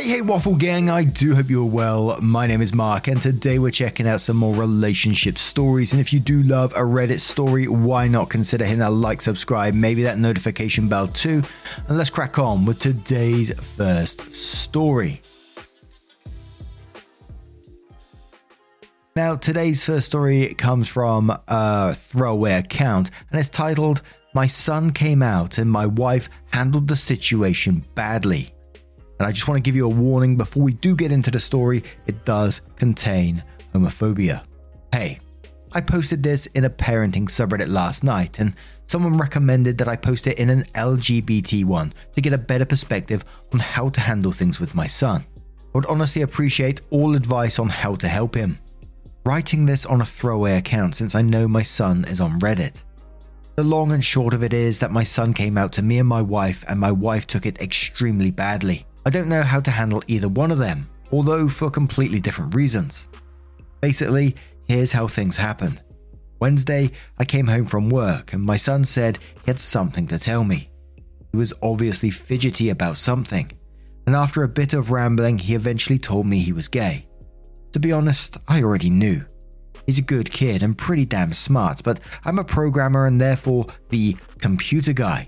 Hey, hey, Waffle Gang, I do hope you're well. My name is Mark, and today we're checking out some more relationship stories. And if you do love a Reddit story, why not consider hitting that like, subscribe, maybe that notification bell too? And let's crack on with today's first story. Now, today's first story comes from a throwaway account, and it's titled, My Son Came Out and My Wife Handled the Situation Badly. And I just want to give you a warning before we do get into the story, it does contain homophobia. Hey, I posted this in a parenting subreddit last night, and someone recommended that I post it in an LGBT one to get a better perspective on how to handle things with my son. I would honestly appreciate all advice on how to help him. Writing this on a throwaway account since I know my son is on Reddit. The long and short of it is that my son came out to me and my wife, and my wife took it extremely badly. I don't know how to handle either one of them, although for completely different reasons. Basically, here's how things happened. Wednesday, I came home from work and my son said he had something to tell me. He was obviously fidgety about something, and after a bit of rambling, he eventually told me he was gay. To be honest, I already knew. He's a good kid and pretty damn smart, but I'm a programmer and therefore the computer guy.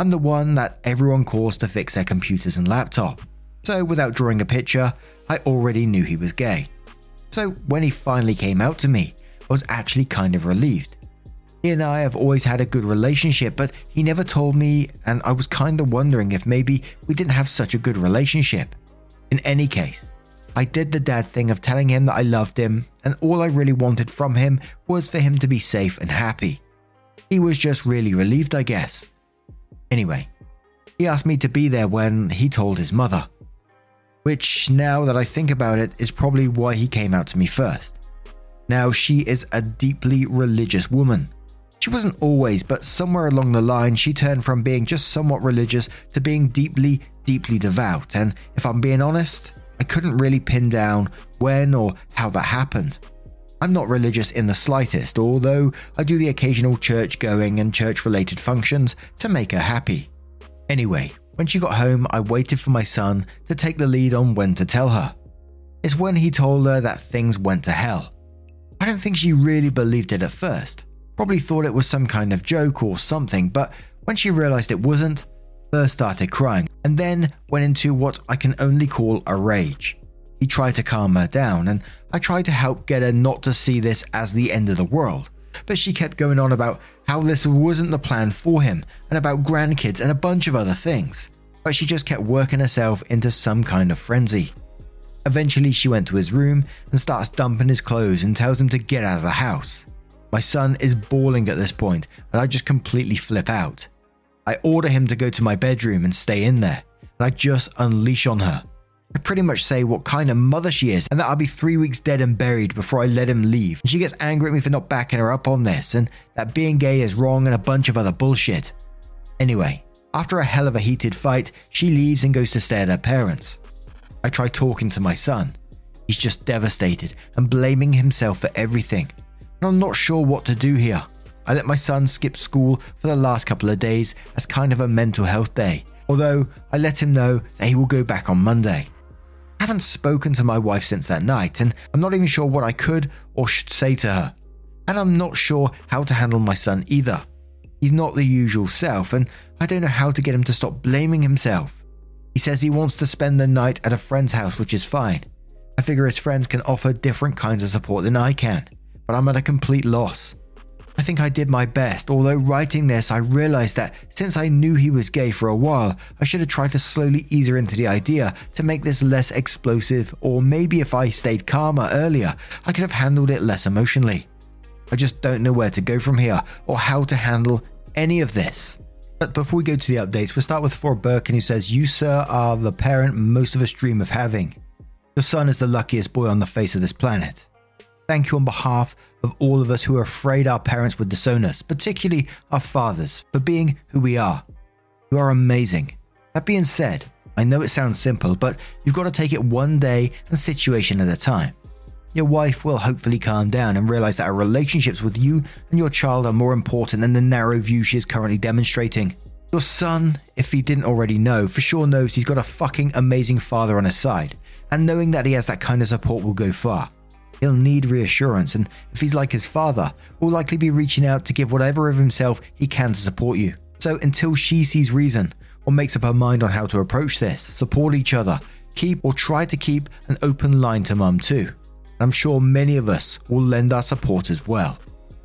I'm the one that everyone calls to fix their computers and laptop. So, without drawing a picture, I already knew he was gay. So, when he finally came out to me, I was actually kind of relieved. He and I have always had a good relationship, but he never told me, and I was kind of wondering if maybe we didn't have such a good relationship. In any case, I did the dad thing of telling him that I loved him, and all I really wanted from him was for him to be safe and happy. He was just really relieved, I guess. Anyway, he asked me to be there when he told his mother. Which, now that I think about it, is probably why he came out to me first. Now, she is a deeply religious woman. She wasn't always, but somewhere along the line, she turned from being just somewhat religious to being deeply, deeply devout. And if I'm being honest, I couldn't really pin down when or how that happened. I'm not religious in the slightest, although I do the occasional church going and church related functions to make her happy. Anyway, when she got home, I waited for my son to take the lead on when to tell her. It's when he told her that things went to hell. I don't think she really believed it at first. Probably thought it was some kind of joke or something, but when she realized it wasn't, first started crying and then went into what I can only call a rage. He tried to calm her down, and I tried to help get her not to see this as the end of the world. But she kept going on about how this wasn't the plan for him, and about grandkids and a bunch of other things. But she just kept working herself into some kind of frenzy. Eventually, she went to his room and starts dumping his clothes and tells him to get out of the house. My son is bawling at this point, and I just completely flip out. I order him to go to my bedroom and stay in there, and I just unleash on her. I pretty much say what kind of mother she is and that I'll be three weeks dead and buried before I let him leave. And she gets angry at me for not backing her up on this and that being gay is wrong and a bunch of other bullshit. Anyway, after a hell of a heated fight, she leaves and goes to stay at her parents. I try talking to my son. He's just devastated and blaming himself for everything. And I'm not sure what to do here. I let my son skip school for the last couple of days as kind of a mental health day, although I let him know that he will go back on Monday. I haven't spoken to my wife since that night, and I'm not even sure what I could or should say to her. And I'm not sure how to handle my son either. He's not the usual self, and I don't know how to get him to stop blaming himself. He says he wants to spend the night at a friend's house, which is fine. I figure his friends can offer different kinds of support than I can, but I'm at a complete loss. I think I did my best, although writing this, I realized that since I knew he was gay for a while, I should have tried to slowly ease her into the idea to make this less explosive, or maybe if I stayed calmer earlier, I could have handled it less emotionally. I just don't know where to go from here or how to handle any of this. But before we go to the updates, we'll start with Ford Birkin, who says, You, sir, are the parent most of us dream of having. Your son is the luckiest boy on the face of this planet. Thank you on behalf of all of us who are afraid our parents would disown us, particularly our fathers, for being who we are. You are amazing. That being said, I know it sounds simple, but you've got to take it one day and situation at a time. Your wife will hopefully calm down and realize that her relationships with you and your child are more important than the narrow view she is currently demonstrating. Your son, if he didn't already know, for sure knows he's got a fucking amazing father on his side, and knowing that he has that kind of support will go far. He'll need reassurance, and if he's like his father, will likely be reaching out to give whatever of himself he can to support you. So until she sees reason, or makes up her mind on how to approach this, support each other, keep or try to keep an open line to mum too. I'm sure many of us will lend our support as well.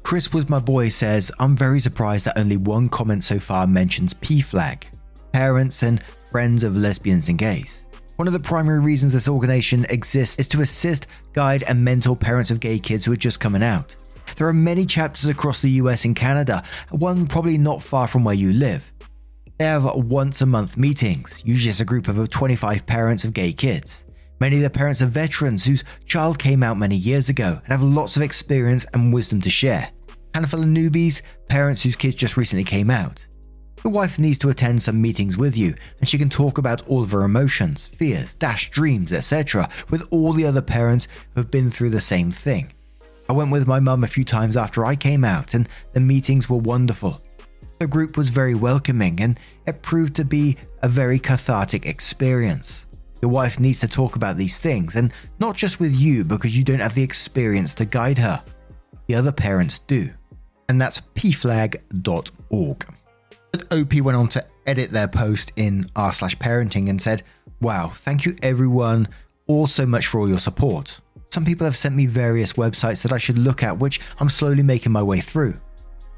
Chris was my boy says, I'm very surprised that only one comment so far mentions PFLAG, parents and friends of lesbians and gays. One of the primary reasons this organization exists is to assist, guide, and mentor parents of gay kids who are just coming out. There are many chapters across the US and Canada, one probably not far from where you live. They have once a month meetings, usually as a group of 25 parents of gay kids. Many of the parents are veterans whose child came out many years ago and have lots of experience and wisdom to share. Handful of newbies, parents whose kids just recently came out. Your wife needs to attend some meetings with you, and she can talk about all of her emotions, fears, dash dreams, etc., with all the other parents who have been through the same thing. I went with my mum a few times after I came out, and the meetings were wonderful. The group was very welcoming, and it proved to be a very cathartic experience. Your wife needs to talk about these things, and not just with you because you don't have the experience to guide her. The other parents do. And that's pflag.org. But OP went on to edit their post in r slash parenting and said, Wow, thank you everyone all so much for all your support. Some people have sent me various websites that I should look at, which I'm slowly making my way through.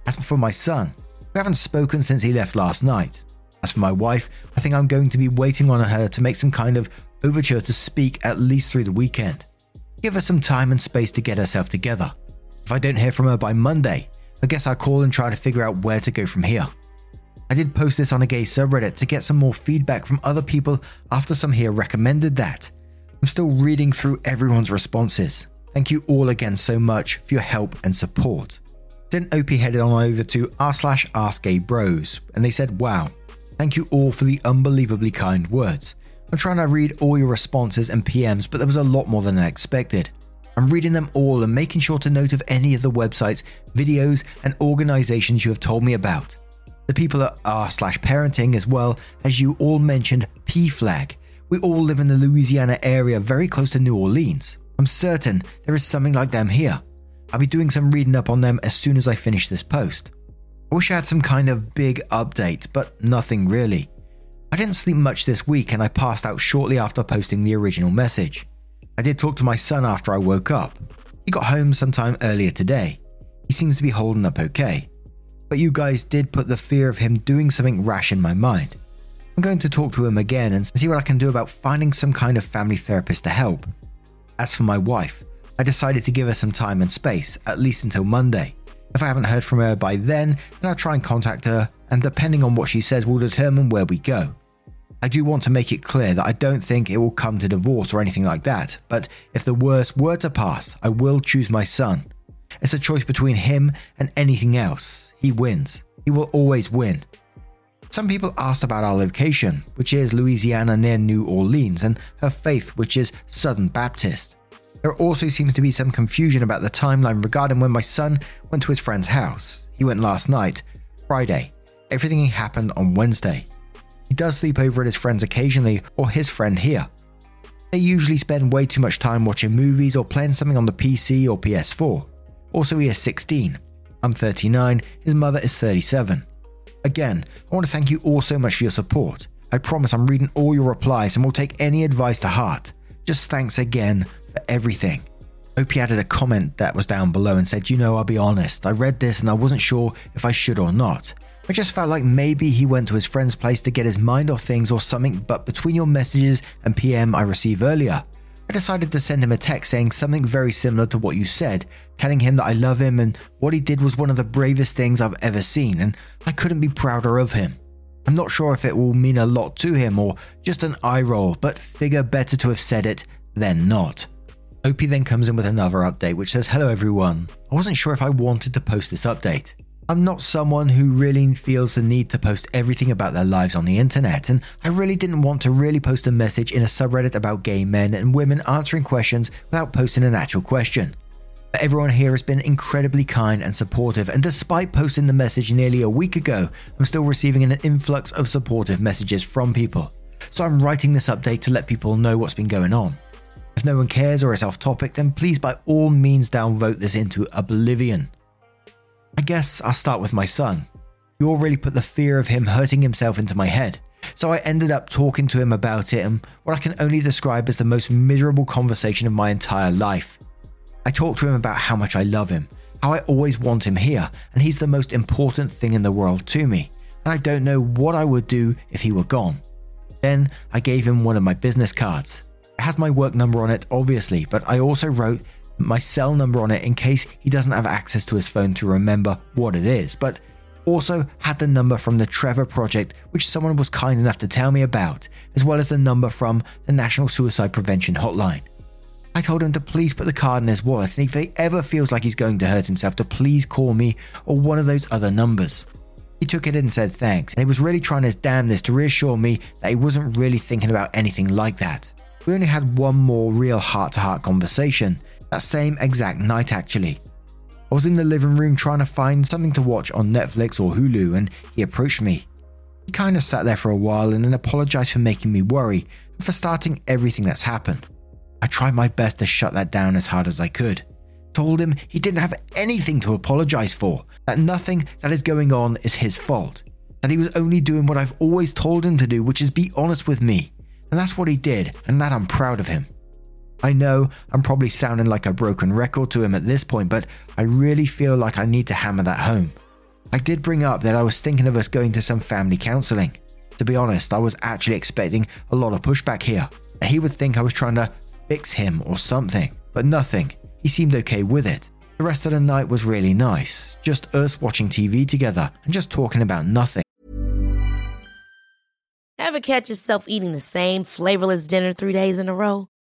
As for my son, we haven't spoken since he left last night. As for my wife, I think I'm going to be waiting on her to make some kind of overture to speak at least through the weekend. Give her some time and space to get herself together. If I don't hear from her by Monday, I guess I'll call and try to figure out where to go from here. I did post this on a gay subreddit to get some more feedback from other people after some here recommended that. I'm still reading through everyone's responses. Thank you all again so much for your help and support. Then OP headed on over to r slash ask gay bros, and they said, Wow, thank you all for the unbelievably kind words. I'm trying to read all your responses and PMs, but there was a lot more than I expected. I'm reading them all and making sure to note of any of the websites, videos, and organizations you have told me about. The people at r slash parenting, as well as you all mentioned PFLAG. We all live in the Louisiana area very close to New Orleans. I'm certain there is something like them here. I'll be doing some reading up on them as soon as I finish this post. I wish I had some kind of big update, but nothing really. I didn't sleep much this week and I passed out shortly after posting the original message. I did talk to my son after I woke up. He got home sometime earlier today. He seems to be holding up okay. But you guys did put the fear of him doing something rash in my mind. I'm going to talk to him again and see what I can do about finding some kind of family therapist to help. As for my wife, I decided to give her some time and space, at least until Monday. If I haven't heard from her by then, then I'll try and contact her, and depending on what she says, will determine where we go. I do want to make it clear that I don't think it will come to divorce or anything like that, but if the worst were to pass, I will choose my son. It's a choice between him and anything else. He wins. He will always win. Some people asked about our location, which is Louisiana near New Orleans, and her faith, which is Southern Baptist. There also seems to be some confusion about the timeline regarding when my son went to his friend's house. He went last night, Friday. Everything happened on Wednesday. He does sleep over at his friend's occasionally, or his friend here. They usually spend way too much time watching movies or playing something on the PC or PS4. Also, he is 16. I'm 39, his mother is 37. Again, I want to thank you all so much for your support. I promise I'm reading all your replies and will take any advice to heart. Just thanks again for everything. Hope OP added a comment that was down below and said, You know, I'll be honest, I read this and I wasn't sure if I should or not. I just felt like maybe he went to his friend's place to get his mind off things or something, but between your messages and PM I received earlier, I decided to send him a text saying something very similar to what you said, telling him that I love him and what he did was one of the bravest things I've ever seen, and I couldn't be prouder of him. I'm not sure if it will mean a lot to him or just an eye roll, but figure better to have said it than not. OP then comes in with another update which says, Hello everyone. I wasn't sure if I wanted to post this update. I'm not someone who really feels the need to post everything about their lives on the internet, and I really didn't want to really post a message in a subreddit about gay men and women answering questions without posting an actual question. But everyone here has been incredibly kind and supportive, and despite posting the message nearly a week ago, I'm still receiving an influx of supportive messages from people. So I'm writing this update to let people know what's been going on. If no one cares or is off topic, then please by all means downvote this into oblivion. I guess I'll start with my son. You all really put the fear of him hurting himself into my head. So I ended up talking to him about it and what I can only describe as the most miserable conversation of my entire life. I talked to him about how much I love him, how I always want him here, and he's the most important thing in the world to me, and I don't know what I would do if he were gone. Then I gave him one of my business cards. It has my work number on it, obviously, but I also wrote my cell number on it in case he doesn't have access to his phone to remember what it is, but also had the number from the Trevor Project, which someone was kind enough to tell me about, as well as the number from the National Suicide Prevention Hotline. I told him to please put the card in his wallet, and if he ever feels like he's going to hurt himself, to please call me or one of those other numbers. He took it and said thanks, and he was really trying his damnedest to reassure me that he wasn't really thinking about anything like that. We only had one more real heart to heart conversation, that same exact night, actually. I was in the living room trying to find something to watch on Netflix or Hulu, and he approached me. He kind of sat there for a while and then apologized for making me worry and for starting everything that's happened. I tried my best to shut that down as hard as I could. Told him he didn't have anything to apologize for, that nothing that is going on is his fault, that he was only doing what I've always told him to do, which is be honest with me. And that's what he did, and that I'm proud of him. I know I'm probably sounding like a broken record to him at this point, but I really feel like I need to hammer that home. I did bring up that I was thinking of us going to some family counselling. To be honest, I was actually expecting a lot of pushback here. He would think I was trying to fix him or something, but nothing. He seemed okay with it. The rest of the night was really nice, just us watching TV together and just talking about nothing. Ever catch yourself eating the same flavorless dinner three days in a row?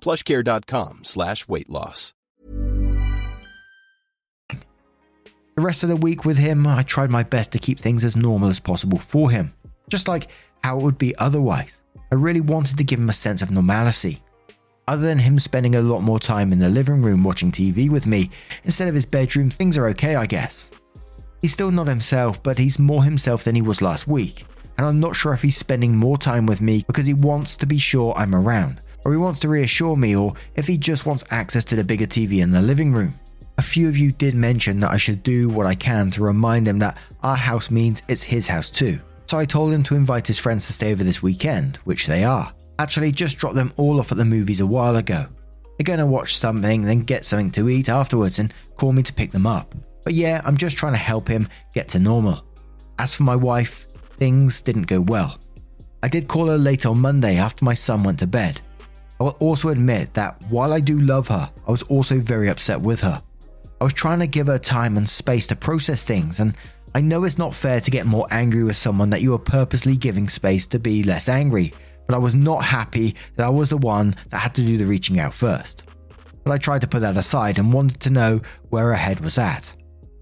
plushcare.com slash weight loss. The rest of the week with him, I tried my best to keep things as normal as possible for him, just like how it would be otherwise. I really wanted to give him a sense of normalcy. Other than him spending a lot more time in the living room watching TV with me instead of his bedroom, things are okay, I guess. He's still not himself, but he's more himself than he was last week, and I'm not sure if he's spending more time with me because he wants to be sure I'm around, or he wants to reassure me, or if he just wants access to the bigger TV in the living room. A few of you did mention that I should do what I can to remind him that our house means it's his house too. So I told him to invite his friends to stay over this weekend, which they are. Actually, just dropped them all off at the movies a while ago. They're gonna watch something, then get something to eat afterwards and call me to pick them up. But yeah, I'm just trying to help him get to normal. As for my wife, things didn't go well. I did call her late on Monday after my son went to bed. I will also admit that while I do love her, I was also very upset with her. I was trying to give her time and space to process things, and I know it's not fair to get more angry with someone that you are purposely giving space to be less angry, but I was not happy that I was the one that had to do the reaching out first. But I tried to put that aside and wanted to know where her head was at.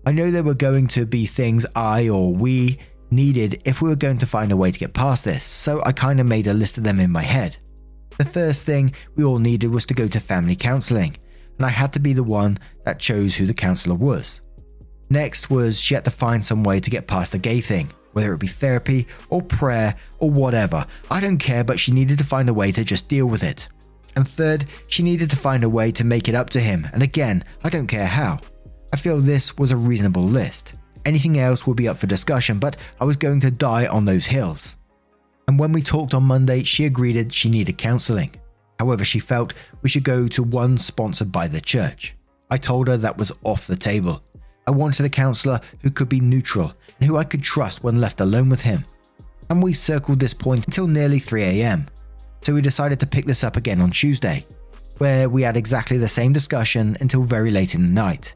I know there were going to be things I or we needed if we were going to find a way to get past this, so I kind of made a list of them in my head. The first thing we all needed was to go to family counselling, and I had to be the one that chose who the counsellor was. Next was she had to find some way to get past the gay thing, whether it be therapy or prayer or whatever. I don't care, but she needed to find a way to just deal with it. And third, she needed to find a way to make it up to him, and again, I don't care how. I feel this was a reasonable list. Anything else would be up for discussion, but I was going to die on those hills. And when we talked on Monday, she agreed she needed counselling. However, she felt we should go to one sponsored by the church. I told her that was off the table. I wanted a counsellor who could be neutral and who I could trust when left alone with him. And we circled this point until nearly 3am. So we decided to pick this up again on Tuesday, where we had exactly the same discussion until very late in the night.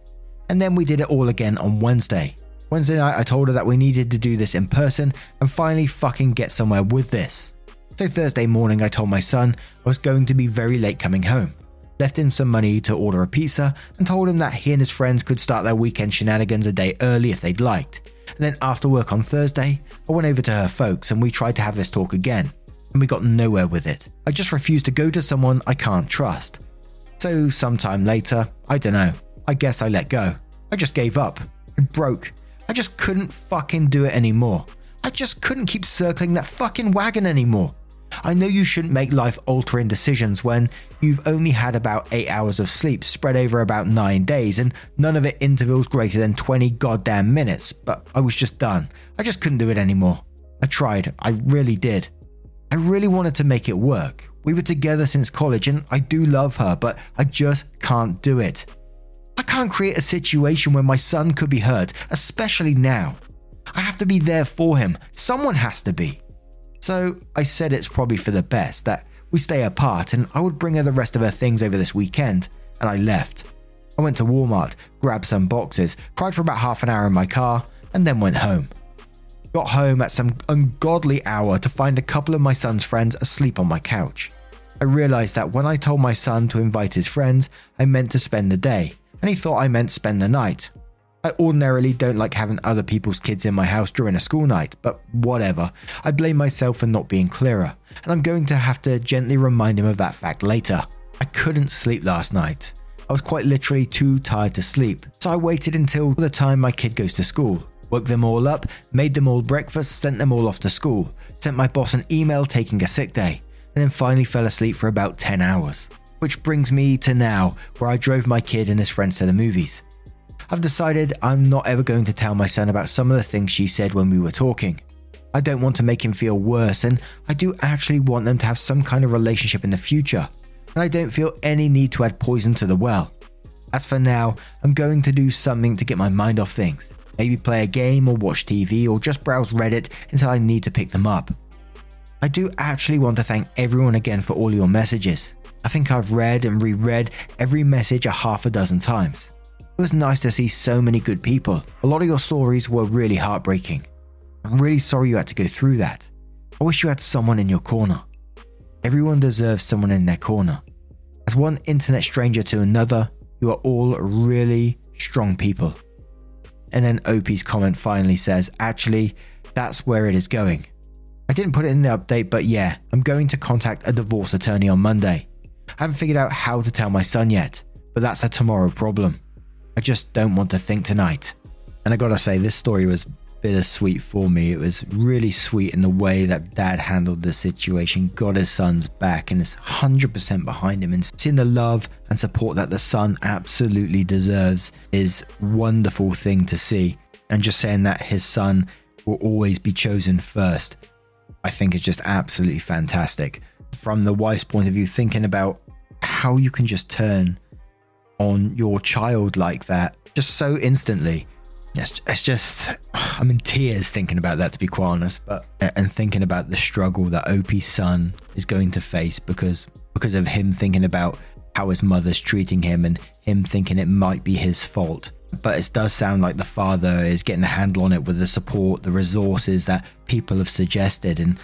And then we did it all again on Wednesday. Wednesday night, I told her that we needed to do this in person and finally fucking get somewhere with this. So Thursday morning, I told my son I was going to be very late coming home. Left him some money to order a pizza and told him that he and his friends could start their weekend shenanigans a day early if they'd liked. And then after work on Thursday, I went over to her folks and we tried to have this talk again and we got nowhere with it. I just refused to go to someone I can't trust. So, sometime later, I don't know, I guess I let go. I just gave up. I broke. I just couldn't fucking do it anymore. I just couldn't keep circling that fucking wagon anymore. I know you shouldn't make life altering decisions when you've only had about 8 hours of sleep spread over about 9 days and none of it intervals greater than 20 goddamn minutes, but I was just done. I just couldn't do it anymore. I tried, I really did. I really wanted to make it work. We were together since college and I do love her, but I just can't do it. I can't create a situation where my son could be hurt, especially now. I have to be there for him. Someone has to be. So I said it's probably for the best that we stay apart and I would bring her the rest of her things over this weekend, and I left. I went to Walmart, grabbed some boxes, cried for about half an hour in my car, and then went home. Got home at some ungodly hour to find a couple of my son's friends asleep on my couch. I realised that when I told my son to invite his friends, I meant to spend the day, and he thought I meant spend the night. I ordinarily don't like having other people's kids in my house during a school night, but whatever. I blame myself for not being clearer, and I'm going to have to gently remind him of that fact later. I couldn't sleep last night. I was quite literally too tired to sleep, so I waited until the time my kid goes to school. Woke them all up, made them all breakfast, sent them all off to school, sent my boss an email taking a sick day, and then finally fell asleep for about 10 hours. Which brings me to now, where I drove my kid and his friends to the movies. I've decided I'm not ever going to tell my son about some of the things she said when we were talking. I don't want to make him feel worse, and I do actually want them to have some kind of relationship in the future, and I don't feel any need to add poison to the well. As for now, I'm going to do something to get my mind off things. Maybe play a game or watch TV or just browse Reddit until I need to pick them up. I do actually want to thank everyone again for all your messages. I think I've read and reread every message a half a dozen times. It was nice to see so many good people. A lot of your stories were really heartbreaking. I'm really sorry you had to go through that. I wish you had someone in your corner. Everyone deserves someone in their corner. As one internet stranger to another, you are all really strong people. And then OP's comment finally says, actually, that's where it is going. I didn't put it in the update, but yeah, I'm going to contact a divorce attorney on Monday. I haven't figured out how to tell my son yet, but that's a tomorrow problem. I just don't want to think tonight. And I gotta say, this story was bittersweet for me. It was really sweet in the way that dad handled the situation, got his son's back, and is 100% behind him. And seeing the love and support that the son absolutely deserves is wonderful thing to see. And just saying that his son will always be chosen first, I think is just absolutely fantastic. From the wife's point of view, thinking about how you can just turn on your child like that just so instantly it's, it's just, I'm in tears thinking about that, to be quite honest. But and thinking about the struggle that OP's son is going to face because because of him thinking about how his mother's treating him and him thinking it might be his fault. But it does sound like the father is getting a handle on it with the support, the resources that people have suggested. And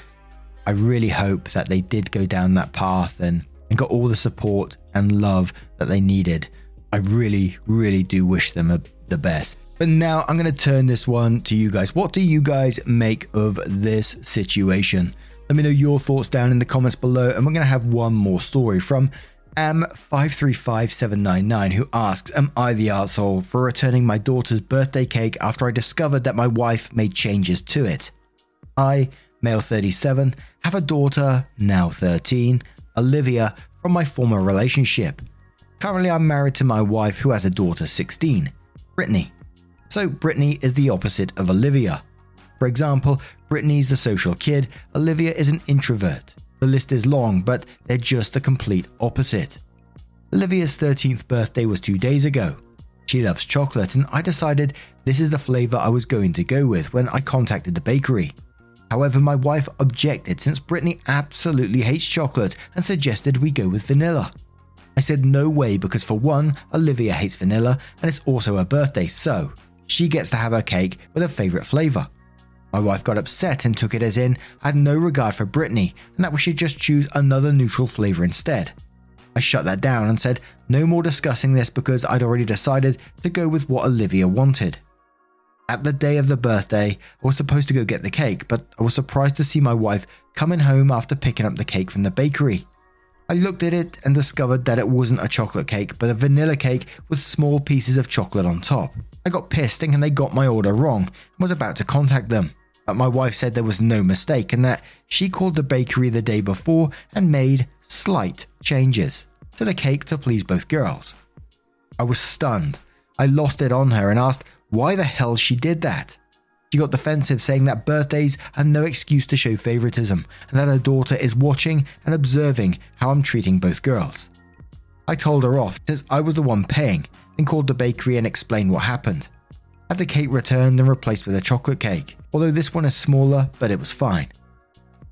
I really hope that they did go down that path and, and got all the support and love that they needed. I really, really do wish them a, the best. But now I'm going to turn this one to you guys. What do you guys make of this situation? Let me know your thoughts down in the comments below, and we're going to have one more story from M535799 who asks, Am I the arsehole for returning my daughter's birthday cake after I discovered that my wife made changes to it? I, male 37, have a daughter, now 13, Olivia, from my former relationship. Currently, I'm married to my wife who has a daughter 16, Brittany. So, Brittany is the opposite of Olivia. For example, Brittany's a social kid, Olivia is an introvert. The list is long, but they're just the complete opposite. Olivia's 13th birthday was two days ago. She loves chocolate, and I decided this is the flavour I was going to go with when I contacted the bakery. However, my wife objected since Brittany absolutely hates chocolate and suggested we go with vanilla. I said no way because, for one, Olivia hates vanilla and it's also her birthday, so she gets to have her cake with her favourite flavour. My wife got upset and took it as in I had no regard for Brittany and that we should just choose another neutral flavour instead. I shut that down and said no more discussing this because I'd already decided to go with what Olivia wanted. At the day of the birthday, I was supposed to go get the cake, but I was surprised to see my wife coming home after picking up the cake from the bakery. I looked at it and discovered that it wasn't a chocolate cake, but a vanilla cake with small pieces of chocolate on top. I got pissed thinking they got my order wrong and was about to contact them. But my wife said there was no mistake and that she called the bakery the day before and made slight changes to the cake to please both girls. I was stunned. I lost it on her and asked why the hell she did that. She got defensive, saying that birthdays are no excuse to show favoritism and that her daughter is watching and observing how I'm treating both girls. I told her off since I was the one paying and called the bakery and explained what happened. Had the cake returned and replaced with a chocolate cake, although this one is smaller, but it was fine.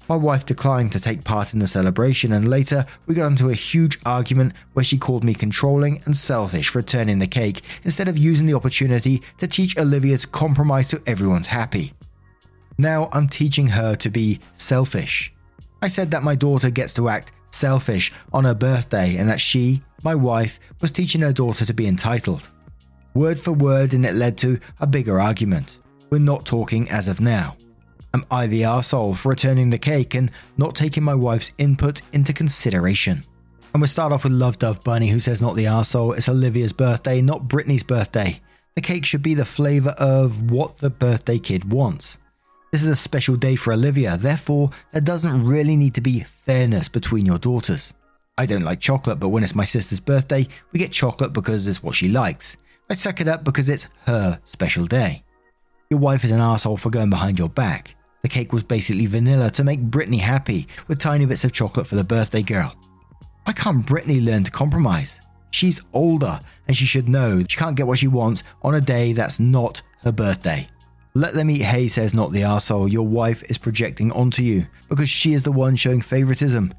My wife declined to take part in the celebration, and later we got into a huge argument where she called me controlling and selfish for turning the cake instead of using the opportunity to teach Olivia to compromise so everyone's happy. Now I'm teaching her to be selfish. I said that my daughter gets to act selfish on her birthday and that she, my wife, was teaching her daughter to be entitled word for word, and it led to a bigger argument. We're not talking as of now. Am I the asshole for returning the cake and not taking my wife's input into consideration? And we start off with Love Dove Bunny, who says not the asshole, it's Olivia's birthday, not Brittany's birthday. The cake should be the flavour of what the birthday kid wants. This is a special day for Olivia, therefore, there doesn't really need to be fairness between your daughters. I don't like chocolate, but when it's my sister's birthday, we get chocolate because it's what she likes. I suck it up because it's her special day. Your wife is an asshole for going behind your back. The cake was basically vanilla to make Brittany happy, with tiny bits of chocolate for the birthday girl. Why can't Brittany learn to compromise? She's older and she should know she can't get what she wants on a day that's not her birthday. Let them eat hay says not the asshole. Your wife is projecting onto you because she is the one showing favoritism.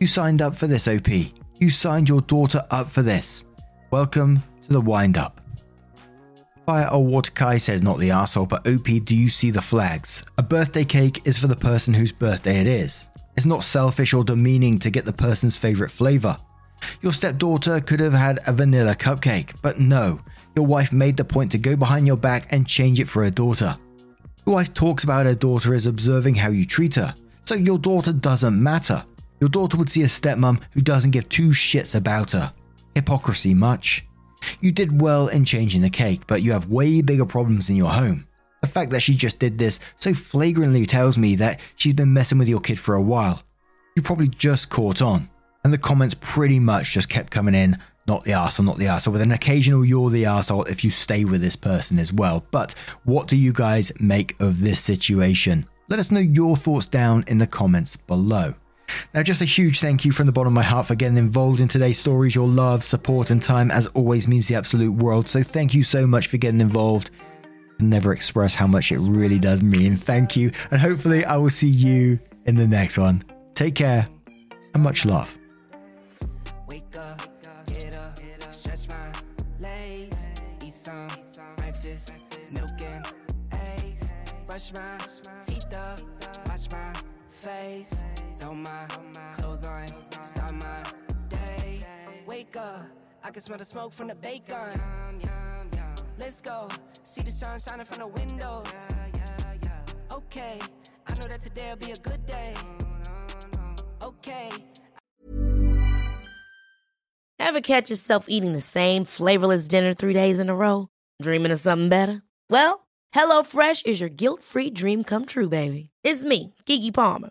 You signed up for this, OP. You signed your daughter up for this. Welcome to the wind up. Fire Award Kai says not the asshole, but OP, do you see the flags? A birthday cake is for the person whose birthday it is. It's not selfish or demeaning to get the person's favorite flavor. Your stepdaughter could have had a vanilla cupcake, but no, your wife made the point to go behind your back and change it for her daughter. Your wife talks about her daughter as observing how you treat her, so your daughter doesn't matter. Your daughter would see a stepmom who doesn't give two shits about her. Hypocrisy much? You did well in changing the cake, but you have way bigger problems in your home. The fact that she just did this so flagrantly tells me that she's been messing with your kid for a while. You probably just caught on. And the comments pretty much just kept coming in not the arsehole, not the arsehole, with an occasional you're the arsehole if you stay with this person as well. But what do you guys make of this situation? Let us know your thoughts down in the comments below. Now, just a huge thank you from the bottom of my heart for getting involved in today's stories. Your love, support, and time, as always, means the absolute world. So, thank you so much for getting involved. never express how much it really does mean. Thank you. And hopefully, I will see you in the next one. Take care and much love. face My clothes on, start my day. Wake up, I can smell the smoke from the bacon. Let's go, see the sun shining from the windows. Okay, I know that today'll be a good day. Okay. Ever catch yourself eating the same flavorless dinner three days in a row? Dreaming of something better? Well, HelloFresh is your guilt-free dream come true, baby. It's me, Keke Palmer.